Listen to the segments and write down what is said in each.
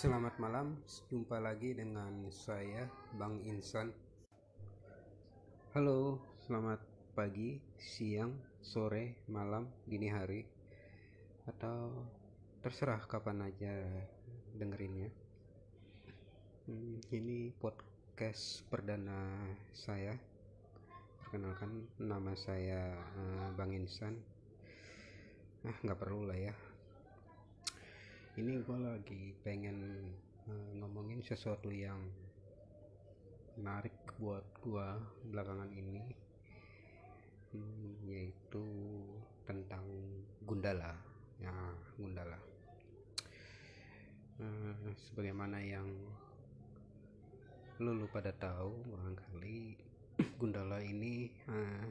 Selamat malam, jumpa lagi dengan saya Bang Insan. Halo, selamat pagi, siang, sore, malam, dini hari, atau terserah kapan aja dengerinnya. Hmm, ini podcast perdana saya. Perkenalkan, nama saya uh, Bang Insan. Ah, nggak perlu lah ya ini gue lagi pengen uh, ngomongin sesuatu yang menarik buat gue belakangan ini hmm, yaitu tentang Gundala. Ya Gundala. Uh, sebagaimana yang lu, pada tahu barangkali Gundala ini uh,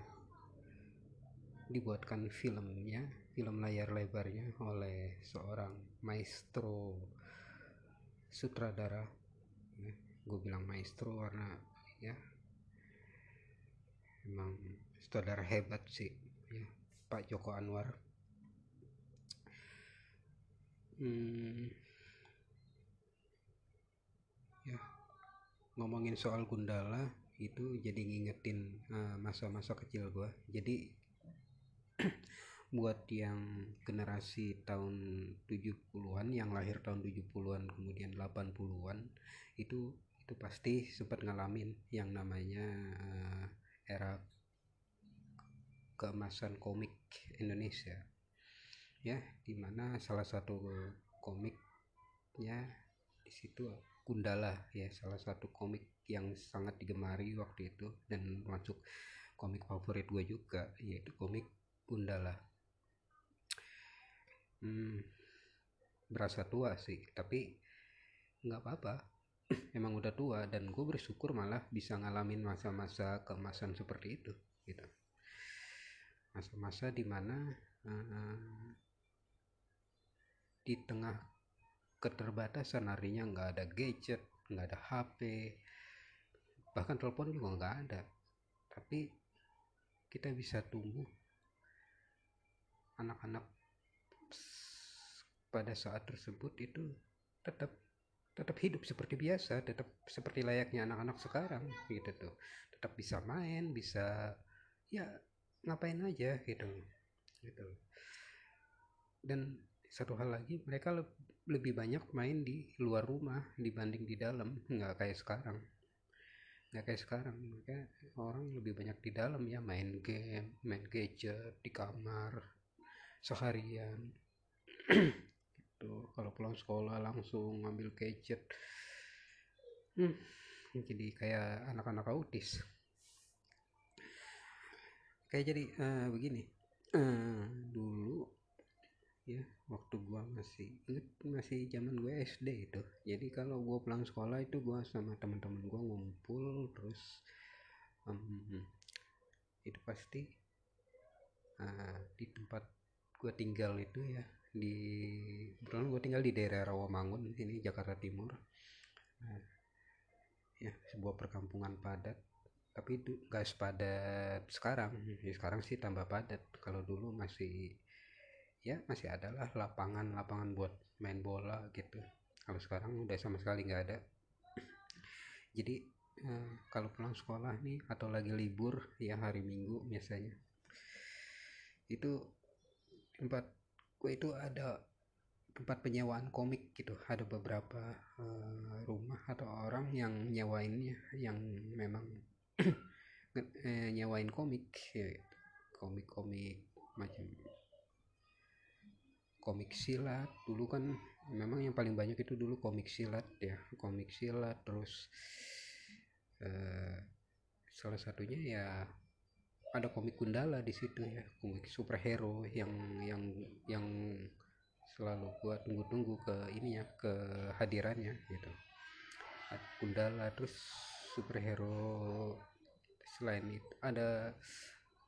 dibuatkan filmnya film layar lebarnya oleh seorang maestro sutradara. Ya, gue bilang maestro karena ya emang sutradara hebat sih ya Pak Joko Anwar. Hmm, ya ngomongin soal Gundala itu jadi ngingetin eh, masa-masa uh, kecil gue jadi buat yang generasi tahun 70-an yang lahir tahun 70-an kemudian 80-an itu itu pasti sempat ngalamin yang namanya uh, era keemasan komik Indonesia. Ya di mana salah satu komiknya di situ Gundala ya salah satu komik yang sangat digemari waktu itu dan masuk komik favorit gue juga yaitu komik Gundala hmm, berasa tua sih tapi nggak apa-apa. Emang udah tua dan gue bersyukur malah bisa ngalamin masa-masa keemasan seperti itu gitu. Masa-masa di mana uh, di tengah keterbatasan harinya nggak ada gadget nggak ada HP bahkan telepon juga nggak ada. Tapi kita bisa tumbuh. Anak-anak pada saat tersebut itu tetap tetap hidup seperti biasa, tetap seperti layaknya anak-anak sekarang gitu tuh. Tetap bisa main, bisa ya ngapain aja gitu. Gitu. Dan satu hal lagi, mereka lebih banyak main di luar rumah dibanding di dalam, nggak kayak sekarang. Nggak kayak sekarang, mereka orang lebih banyak di dalam ya main game, main gadget di kamar seharian gitu. Kalau pulang sekolah langsung ngambil gadget. Hmm, jadi kayak anak-anak autis. Kayak jadi uh, begini. Uh, dulu ya waktu gua masih inget masih zaman gue SD itu. Jadi kalau gua pulang sekolah itu gua sama teman-teman gua ngumpul terus um, itu pasti uh, di tempat gua tinggal itu ya di kebetulan gue tinggal di daerah Rawamangun ini Jakarta Timur. Nah, ya sebuah perkampungan padat. Tapi itu gak sepadat sekarang. Ya, sekarang sih tambah padat. Kalau dulu masih ya masih adalah lapangan-lapangan buat main bola gitu. Kalau sekarang udah sama sekali nggak ada. Jadi eh, kalau pulang sekolah nih atau lagi libur ya hari minggu biasanya. Itu tempat gue itu ada tempat penyewaan komik gitu. Ada beberapa uh, rumah atau orang yang nyewainnya yang memang eh, nyewain komik ya komik-komik macam komik silat. Dulu kan memang yang paling banyak itu dulu komik silat ya. Komik silat terus uh, salah satunya ya ada komik Gundala di situ ya komik superhero yang yang yang selalu gua tunggu-tunggu ke ininya ke hadirannya gitu. Gundala terus superhero selain itu ada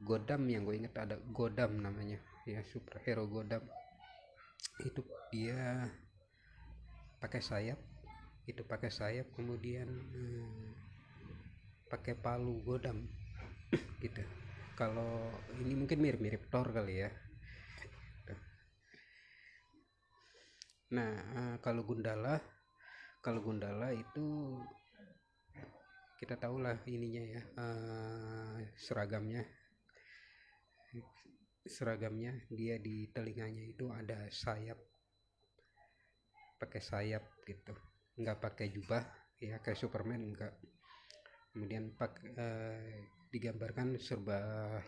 Godam yang gue inget ada Godam namanya ya superhero Godam. Itu dia pakai sayap itu pakai sayap kemudian hmm, pakai palu Godam gitu kalau ini mungkin mirip-mirip Thor kali ya. Nah uh, kalau Gundala kalau Gundala itu kita tahulah ininya ya uh, seragamnya. Seragamnya dia di telinganya itu ada sayap pakai sayap gitu. Nggak pakai jubah ya kayak Superman enggak kemudian pak uh, digambarkan serba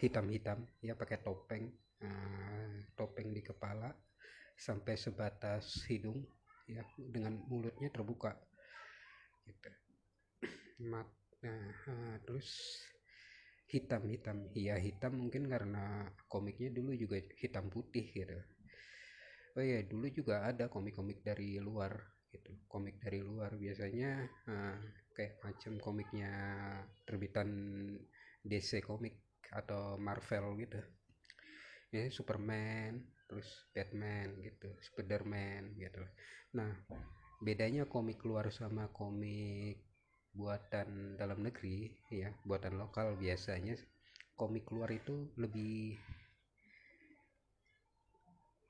hitam-hitam ya pakai topeng uh, topeng di kepala sampai sebatas hidung ya dengan mulutnya terbuka gitu. Mat nah uh, terus hitam hitam iya hitam mungkin karena komiknya dulu juga hitam putih gitu. Oh ya dulu juga ada komik-komik dari luar gitu. Komik dari luar biasanya uh, kayak macam komiknya terbitan DC komik atau Marvel gitu. Ya Superman terus Batman gitu Spiderman gitu. Nah bedanya komik luar sama komik buatan dalam negeri ya buatan lokal biasanya komik luar itu lebih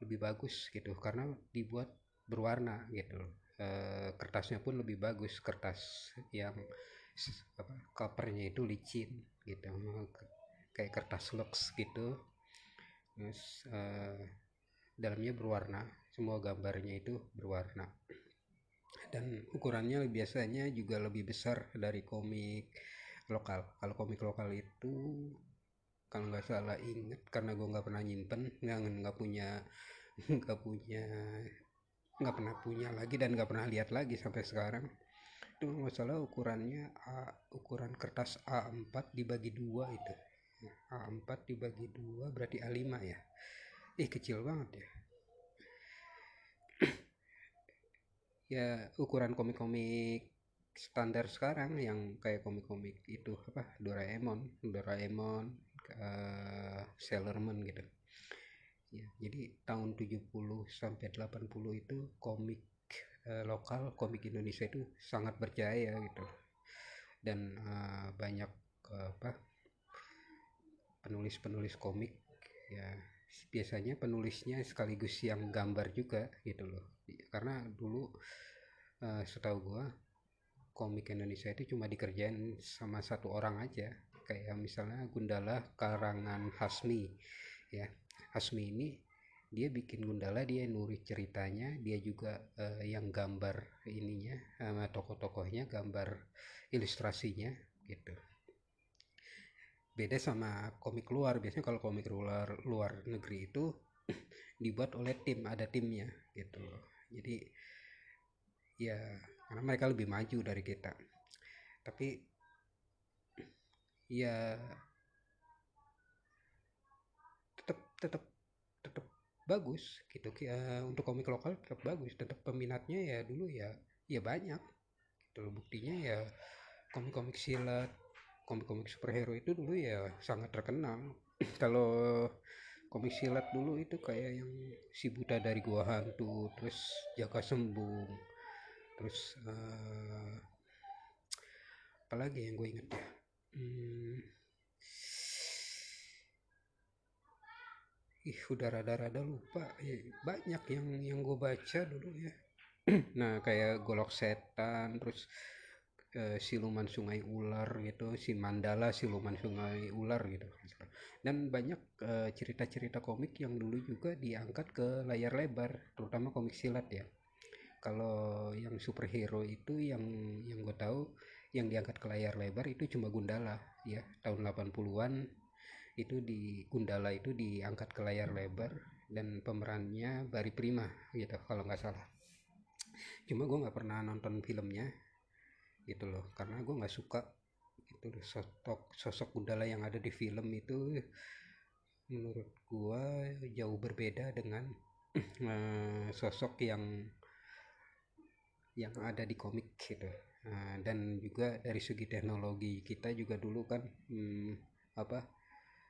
lebih bagus gitu. Karena dibuat berwarna gitu. E, kertasnya pun lebih bagus. Kertas yang apa covernya itu licin gitu kayak kertas lux gitu. Terus e, dalamnya berwarna semua gambarnya itu berwarna. Dan ukurannya biasanya juga lebih besar dari komik lokal. Kalau komik lokal itu kalau nggak salah inget karena gue nggak pernah nyimpen nggak nggak punya nggak punya nggak pernah punya lagi dan nggak pernah lihat lagi sampai sekarang itu nggak salah ukurannya A, ukuran kertas A4 dibagi dua itu. A4 dibagi dua berarti A5 ya? Ih kecil banget ya. Ya ukuran komik-komik standar sekarang yang kayak komik-komik itu apa? Doraemon Doraemon uh, Sailor Moon gitu. Ya jadi tahun 70 sampai 80 itu komik uh, lokal komik Indonesia itu sangat berjaya gitu. Dan uh, banyak uh, apa penulis-penulis komik ya biasanya penulisnya sekaligus yang gambar juga gitu loh. Karena dulu uh, setahu gua komik Indonesia itu cuma dikerjain sama satu orang aja. Kayak misalnya Gundala karangan Hasmi ya. Hasmi ini dia bikin Gundala dia nulis ceritanya dia juga uh, yang gambar ininya sama tokoh-tokohnya gambar ilustrasinya gitu. Beda sama komik luar biasanya kalau komik luar luar negeri itu dibuat oleh tim ada timnya gitu jadi ya karena mereka lebih maju dari kita. Tapi ya tetap tetap tetap bagus gitu ya, untuk komik lokal tetap bagus tetap peminatnya ya dulu ya ya banyak gitu buktinya ya komik-komik silat komik-komik superhero itu dulu ya sangat terkenal. Kalau komik silat dulu itu kayak yang si buta dari gua hantu terus jaka sembung terus uh, apalagi yang gue inget ya? Hmm, ih udah rada-rada lupa. Ya, banyak yang yang gue baca dulu ya. Nah kayak golok setan terus uh, siluman sungai ular gitu si mandala siluman sungai ular gitu. Dan banyak eh, cerita-cerita komik yang dulu juga diangkat ke layar lebar terutama komik silat ya. Kalau yang superhero itu yang yang gue tahu yang diangkat ke layar lebar itu cuma Gundala ya tahun 80-an itu di Gundala itu diangkat ke layar lebar dan pemerannya Bari Prima gitu kalau nggak salah. Cuma gue nggak pernah nonton filmnya gitu loh karena gue nggak suka itu sosok sosok Gundala yang ada di film itu menurut gue jauh berbeda dengan uh, sosok yang yang ada di komik gitu. Uh, dan juga dari segi teknologi kita juga dulu kan hmm, apa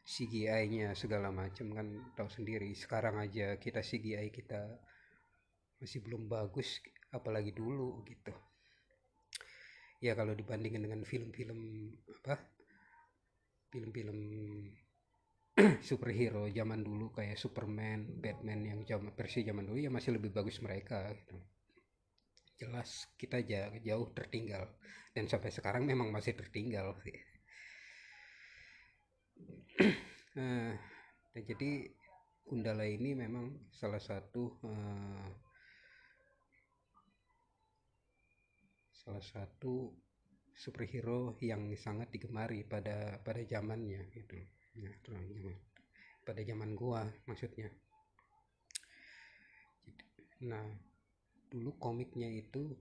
CGI-nya segala macam kan tahu sendiri. Sekarang aja kita CGI kita masih belum bagus apalagi dulu gitu. Ya kalau dibandingkan dengan film-film apa film-film superhero zaman dulu kayak Superman, Batman yang zaman versi zaman dulu ya masih lebih bagus mereka gitu. jelas kita jauh tertinggal. Dan sampai sekarang memang masih tertinggal sih uh, jadi Gundala ini memang salah satu uh, salah satu superhero yang sangat digemari pada pada zamannya gitu. Ya pada zaman gua maksudnya. Nah dulu komiknya itu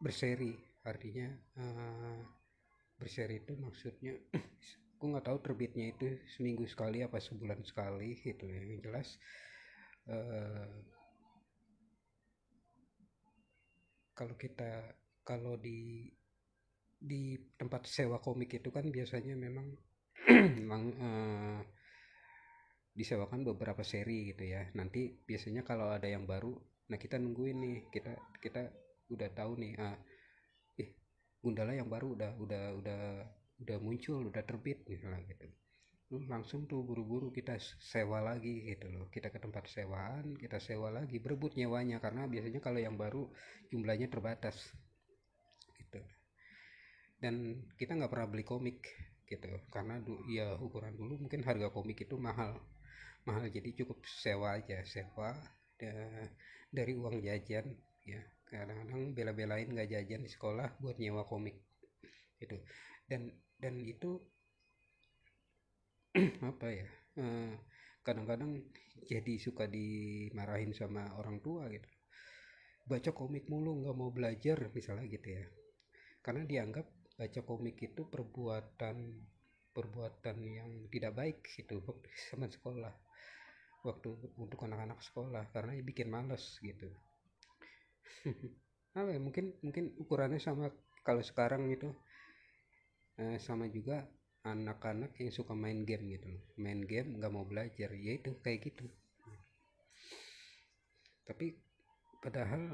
berseri. Artinya uh, berseri itu maksudnya aku nggak tahu terbitnya itu seminggu sekali apa sebulan sekali gitu ya. Yang jelas uh, kalau kita kalau di di tempat sewa komik itu kan biasanya memang memang uh, disewakan beberapa seri gitu ya. Nanti biasanya kalau ada yang baru nah kita nungguin nih kita kita udah tahu nih ah eh Gundala yang baru udah udah udah udah muncul udah terbit misalnya gitu. Langsung tuh buru-buru kita sewa lagi gitu loh. Kita ke tempat sewaan kita sewa lagi. Berebut nyewanya karena biasanya kalau yang baru jumlahnya terbatas gitu. Dan kita nggak pernah beli komik gitu. Karena ya ukuran dulu mungkin harga komik itu mahal. Mahal jadi cukup sewa aja. Sewa dari uang jajan ya. Kadang-kadang bela-belain nggak jajan di sekolah buat nyewa komik gitu. Dan dan itu apa ya eh, kadang-kadang jadi suka dimarahin sama orang tua gitu. Baca komik mulu nggak mau belajar misalnya gitu ya. Karena dianggap baca komik itu perbuatan perbuatan yang tidak baik gitu sama sekolah. Waktu untuk anak-anak sekolah karena bikin males gitu. Apa ya mungkin mungkin ukurannya sama kalau sekarang itu eh, sama juga anak-anak yang suka main game gitu main game nggak mau belajar. Ya itu kayak gitu. Tapi padahal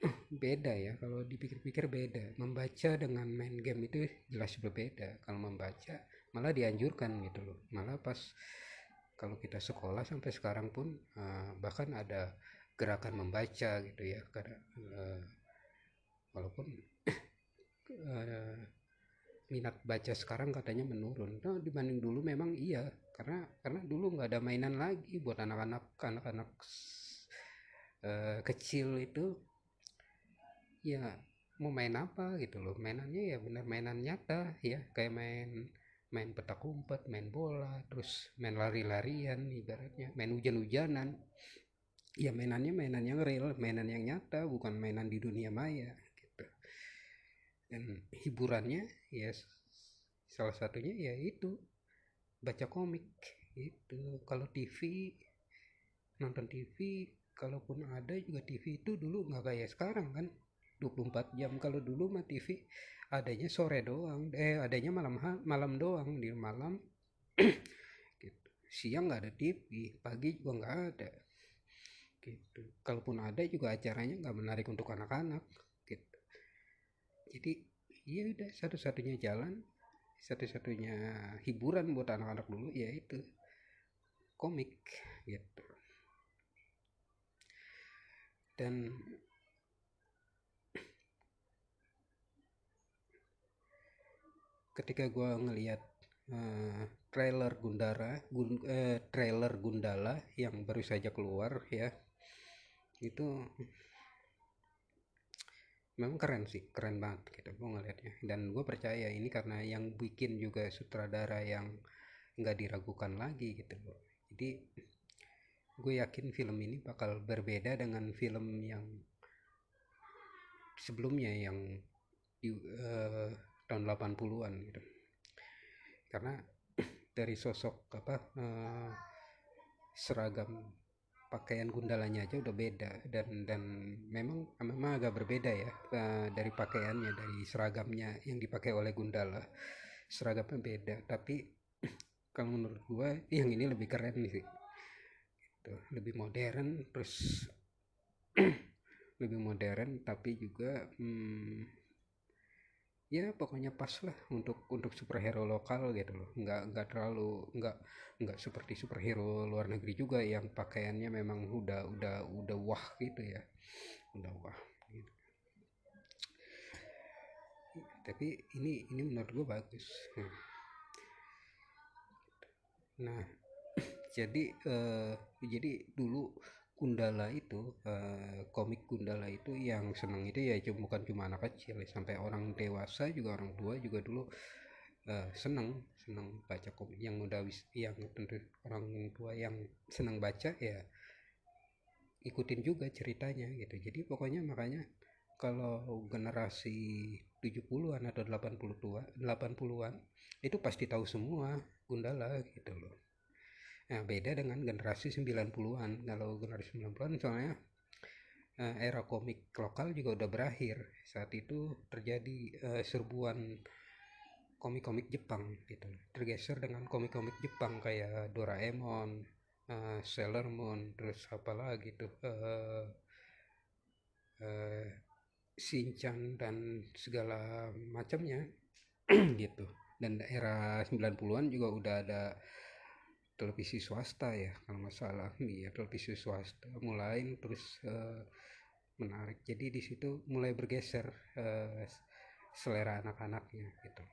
beda ya. Kalau dipikir-pikir beda. Membaca dengan main game itu jelas berbeda. Kalau membaca malah dianjurkan gitu loh. Malah pas kalau kita sekolah sampai sekarang pun uh, bahkan ada gerakan membaca gitu ya. Karena uh, walaupun uh, minat baca sekarang katanya menurun. Nah, dibanding dulu memang iya karena karena dulu nggak ada mainan lagi buat anak-anak anak-anak uh, kecil itu. Ya mau main apa gitu loh mainannya ya benar mainan nyata ya kayak main main petak umpet main bola terus main lari-larian ibaratnya main hujan-hujanan. Ya mainannya mainan yang real mainan yang nyata bukan mainan di dunia maya dan hiburannya ya salah satunya ya itu baca komik itu kalau TV nonton TV kalaupun ada juga TV itu dulu nggak kayak sekarang kan 24 jam. Kalau dulu mah TV adanya sore doang eh adanya malam malam doang di malam gitu. siang nggak ada TV pagi juga nggak ada gitu. Kalaupun ada juga acaranya nggak menarik untuk anak-anak jadi ya udah. Satu-satunya jalan satu-satunya hiburan buat anak-anak dulu yaitu komik gitu. Dan ketika gue ngelihat uh, trailer Gundara gun, uh, trailer Gundala yang baru saja keluar ya itu memang keren sih keren banget gitu gue ngeliatnya dan gue percaya ini karena yang bikin juga sutradara yang nggak diragukan lagi gitu jadi gue yakin film ini bakal berbeda dengan film yang sebelumnya yang di uh, tahun 80-an gitu. Karena dari sosok apa uh, seragam pakaian gundalanya aja udah beda dan dan memang memang agak berbeda ya uh, dari pakaiannya dari seragamnya yang dipakai oleh gundala seragamnya beda tapi kalau menurut gua yang ini lebih keren sih gitu. lebih modern terus lebih modern tapi juga hmm, ya pokoknya pas lah untuk untuk superhero lokal gitu loh. Nggak nggak terlalu nggak nggak seperti superhero luar negeri juga yang pakaiannya memang udah udah udah wah gitu ya. Udah wah gitu. tapi ini ini menurut gue bagus. Hmm. Nah jadi eh, jadi dulu Gundala itu uh, komik Gundala itu yang seneng itu ya cuma bukan cuma anak kecil sampai orang dewasa juga orang tua juga dulu uh, seneng seneng baca komik. Yang udah yang tentu orang tua yang seneng baca ya ikutin juga ceritanya gitu. Jadi pokoknya makanya kalau generasi 70-an atau 80 tua 80-an itu pasti tahu semua Gundala gitu loh Nah, beda dengan generasi 90-an. Kalau generasi 90-an soalnya uh, era komik lokal juga udah berakhir. Saat itu terjadi uh, serbuan komik-komik Jepang gitu. Tergeser dengan komik-komik Jepang kayak Doraemon, uh, Sailor Moon, terus apa lagi tuh uh, uh, Shinchan dan segala macamnya gitu. Dan era 90-an juga udah ada televisi swasta ya kalau nggak salah. Iya televisi swasta mulai terus uh, menarik. Jadi di situ mulai bergeser uh, selera anak-anaknya gitu.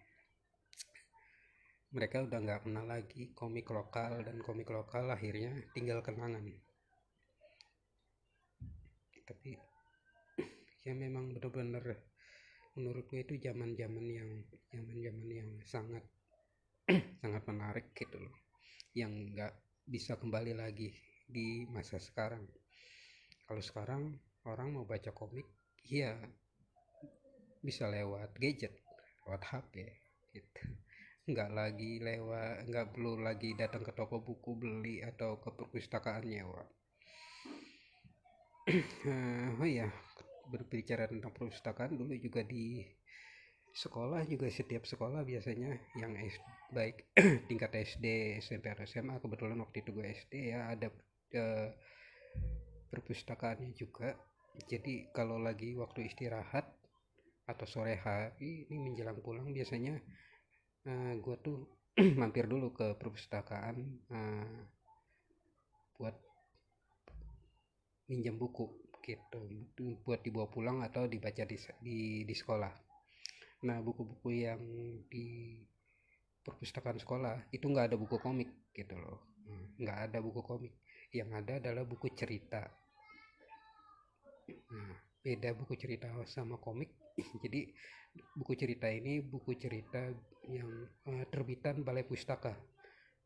Mereka udah nggak kenal lagi komik lokal dan komik lokal akhirnya tinggal kenangan. Tapi ya memang benar-benar menurut gue itu zaman-zaman yang zaman-zaman yang sangat sangat menarik gitu loh yang nggak bisa kembali lagi di masa sekarang. Kalau sekarang orang mau baca komik iya bisa lewat gadget lewat HP gitu. Nggak lagi lewat nggak perlu lagi datang ke toko buku beli atau ke perpustakaan nyewa. Oh iya berbicara tentang perpustakaan dulu juga di sekolah juga setiap sekolah biasanya yang SD, baik tingkat SD, SMP atau SMA kebetulan waktu itu gue SD ya ada uh, perpustakaannya juga. Jadi kalau lagi waktu istirahat atau sore hari ini menjelang pulang biasanya uh, gue tuh mampir dulu ke perpustakaan uh, buat minjam buku gitu buat dibawa pulang atau dibaca di di, di sekolah nah buku-buku yang di perpustakaan sekolah itu nggak ada buku komik gitu loh. Hmm, nggak ada buku komik. Yang ada adalah buku cerita. Nah beda buku cerita sama komik. Jadi buku cerita ini buku cerita yang uh, terbitan balai pustaka.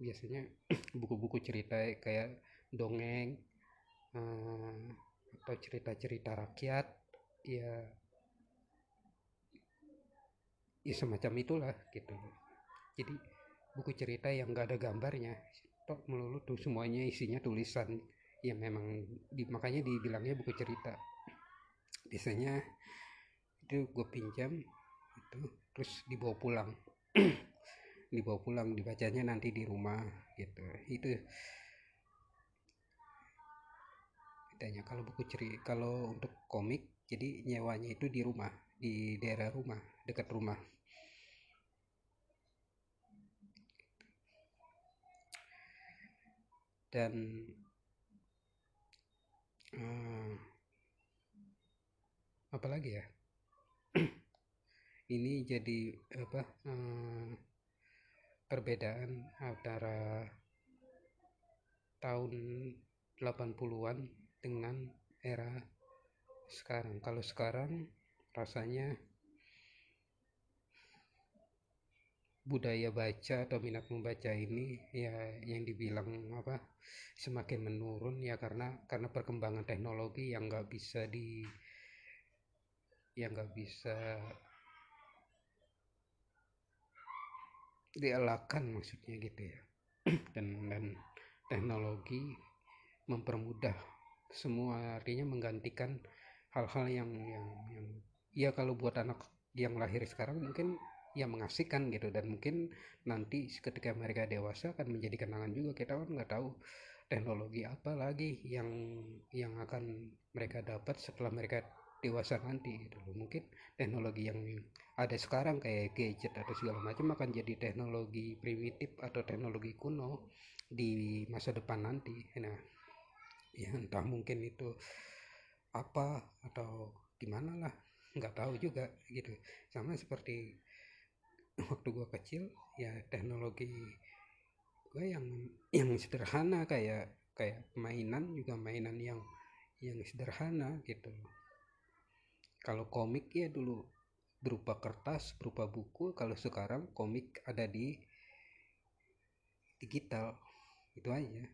Biasanya buku-buku cerita kayak dongeng uh, atau cerita-cerita rakyat ya ya semacam itulah gitu. Jadi buku cerita yang gak ada gambarnya tok melulu tuh semuanya isinya tulisan. Ya memang di, makanya dibilangnya buku cerita. Biasanya itu gue pinjam itu terus dibawa pulang. Dibawa pulang dibacanya nanti di rumah gitu. Itu. Bedanya kalau buku cerita kalau untuk komik jadi nyewanya itu di rumah di daerah rumah dekat rumah. Dan uh, apa lagi ya? Ini jadi apa uh, perbedaan antara tahun 80-an dengan era sekarang. Kalau sekarang rasanya budaya baca atau minat membaca ini ya yang dibilang apa semakin menurun ya karena karena perkembangan teknologi yang nggak bisa di yang nggak bisa dielakkan maksudnya gitu ya. Dan dan teknologi mempermudah semua artinya menggantikan hal-hal yang yang yang ya kalau buat anak yang lahir sekarang mungkin ya mengasihkan gitu. Dan mungkin nanti ketika mereka dewasa akan menjadi kenangan juga. Kita kan nggak tahu teknologi apa lagi yang yang akan mereka dapat setelah mereka dewasa nanti gitu mungkin teknologi yang ada sekarang kayak gadget atau segala macam akan jadi teknologi primitif atau teknologi kuno di masa depan nanti. Nah ya entah mungkin itu apa atau gimana lah nggak tahu juga gitu. Sama seperti waktu gue kecil ya teknologi gue yang yang sederhana kayak kayak mainan juga mainan yang yang sederhana gitu. Kalau komik ya dulu berupa kertas berupa buku kalau sekarang komik ada di digital itu aja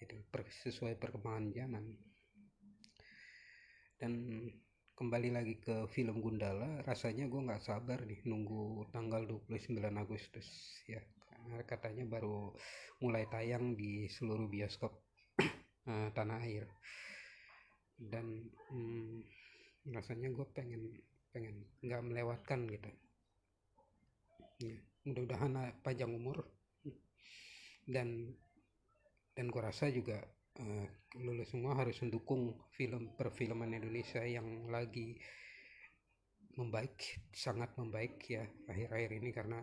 itu sesuai perkembangan zaman. Dan kembali lagi ke film Gundala rasanya gue nggak sabar nih nunggu tanggal 29 Agustus ya. Katanya baru mulai tayang di seluruh bioskop uh, tanah air. Dan hmm, rasanya gue pengen pengen nggak melewatkan gitu. Ya, mudah-mudahan panjang umur. Dan dan gue rasa juga uh, lulus semua harus mendukung film perfilman Indonesia yang lagi membaik sangat membaik ya akhir-akhir ini karena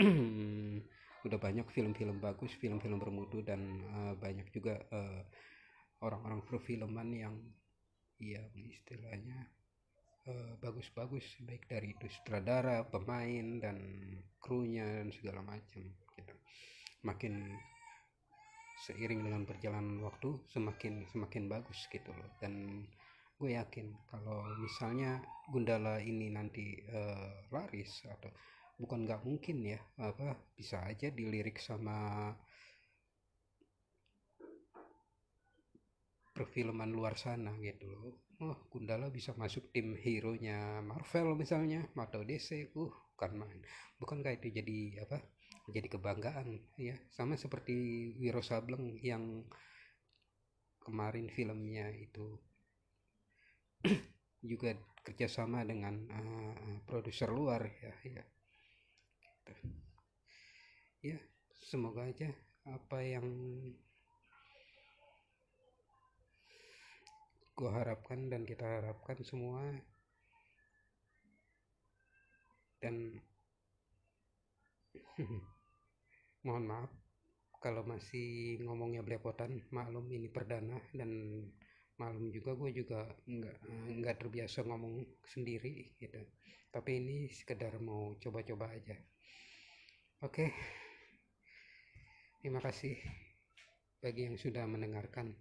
udah banyak film-film bagus film-film bermutu dan uh, banyak juga uh, orang-orang perfilman yang ya istilahnya bagus-bagus baik dari itu sutradara pemain dan krunya dan segala macam gitu. Makin seiring dengan perjalanan waktu semakin semakin bagus gitu loh. Dan gue yakin kalau misalnya Gundala ini nanti uh, laris atau bukan nggak mungkin ya apa bisa aja dilirik sama perfilman luar sana gitu loh. Oh Gundala bisa masuk tim hero nya Marvel misalnya atau DC uh kan main. Bukan kayak itu jadi apa jadi kebanggaan ya sama seperti Wiro Sableng yang kemarin filmnya itu juga kerjasama dengan uh, produser luar ya ya gitu. ya semoga aja apa yang gue harapkan dan kita harapkan semua dan mohon maaf kalau masih ngomongnya belepotan. Maklum ini perdana dan maklum juga gue juga nggak nggak terbiasa ngomong sendiri gitu. Tapi ini sekedar mau coba-coba aja. Oke. Terima kasih bagi yang sudah mendengarkan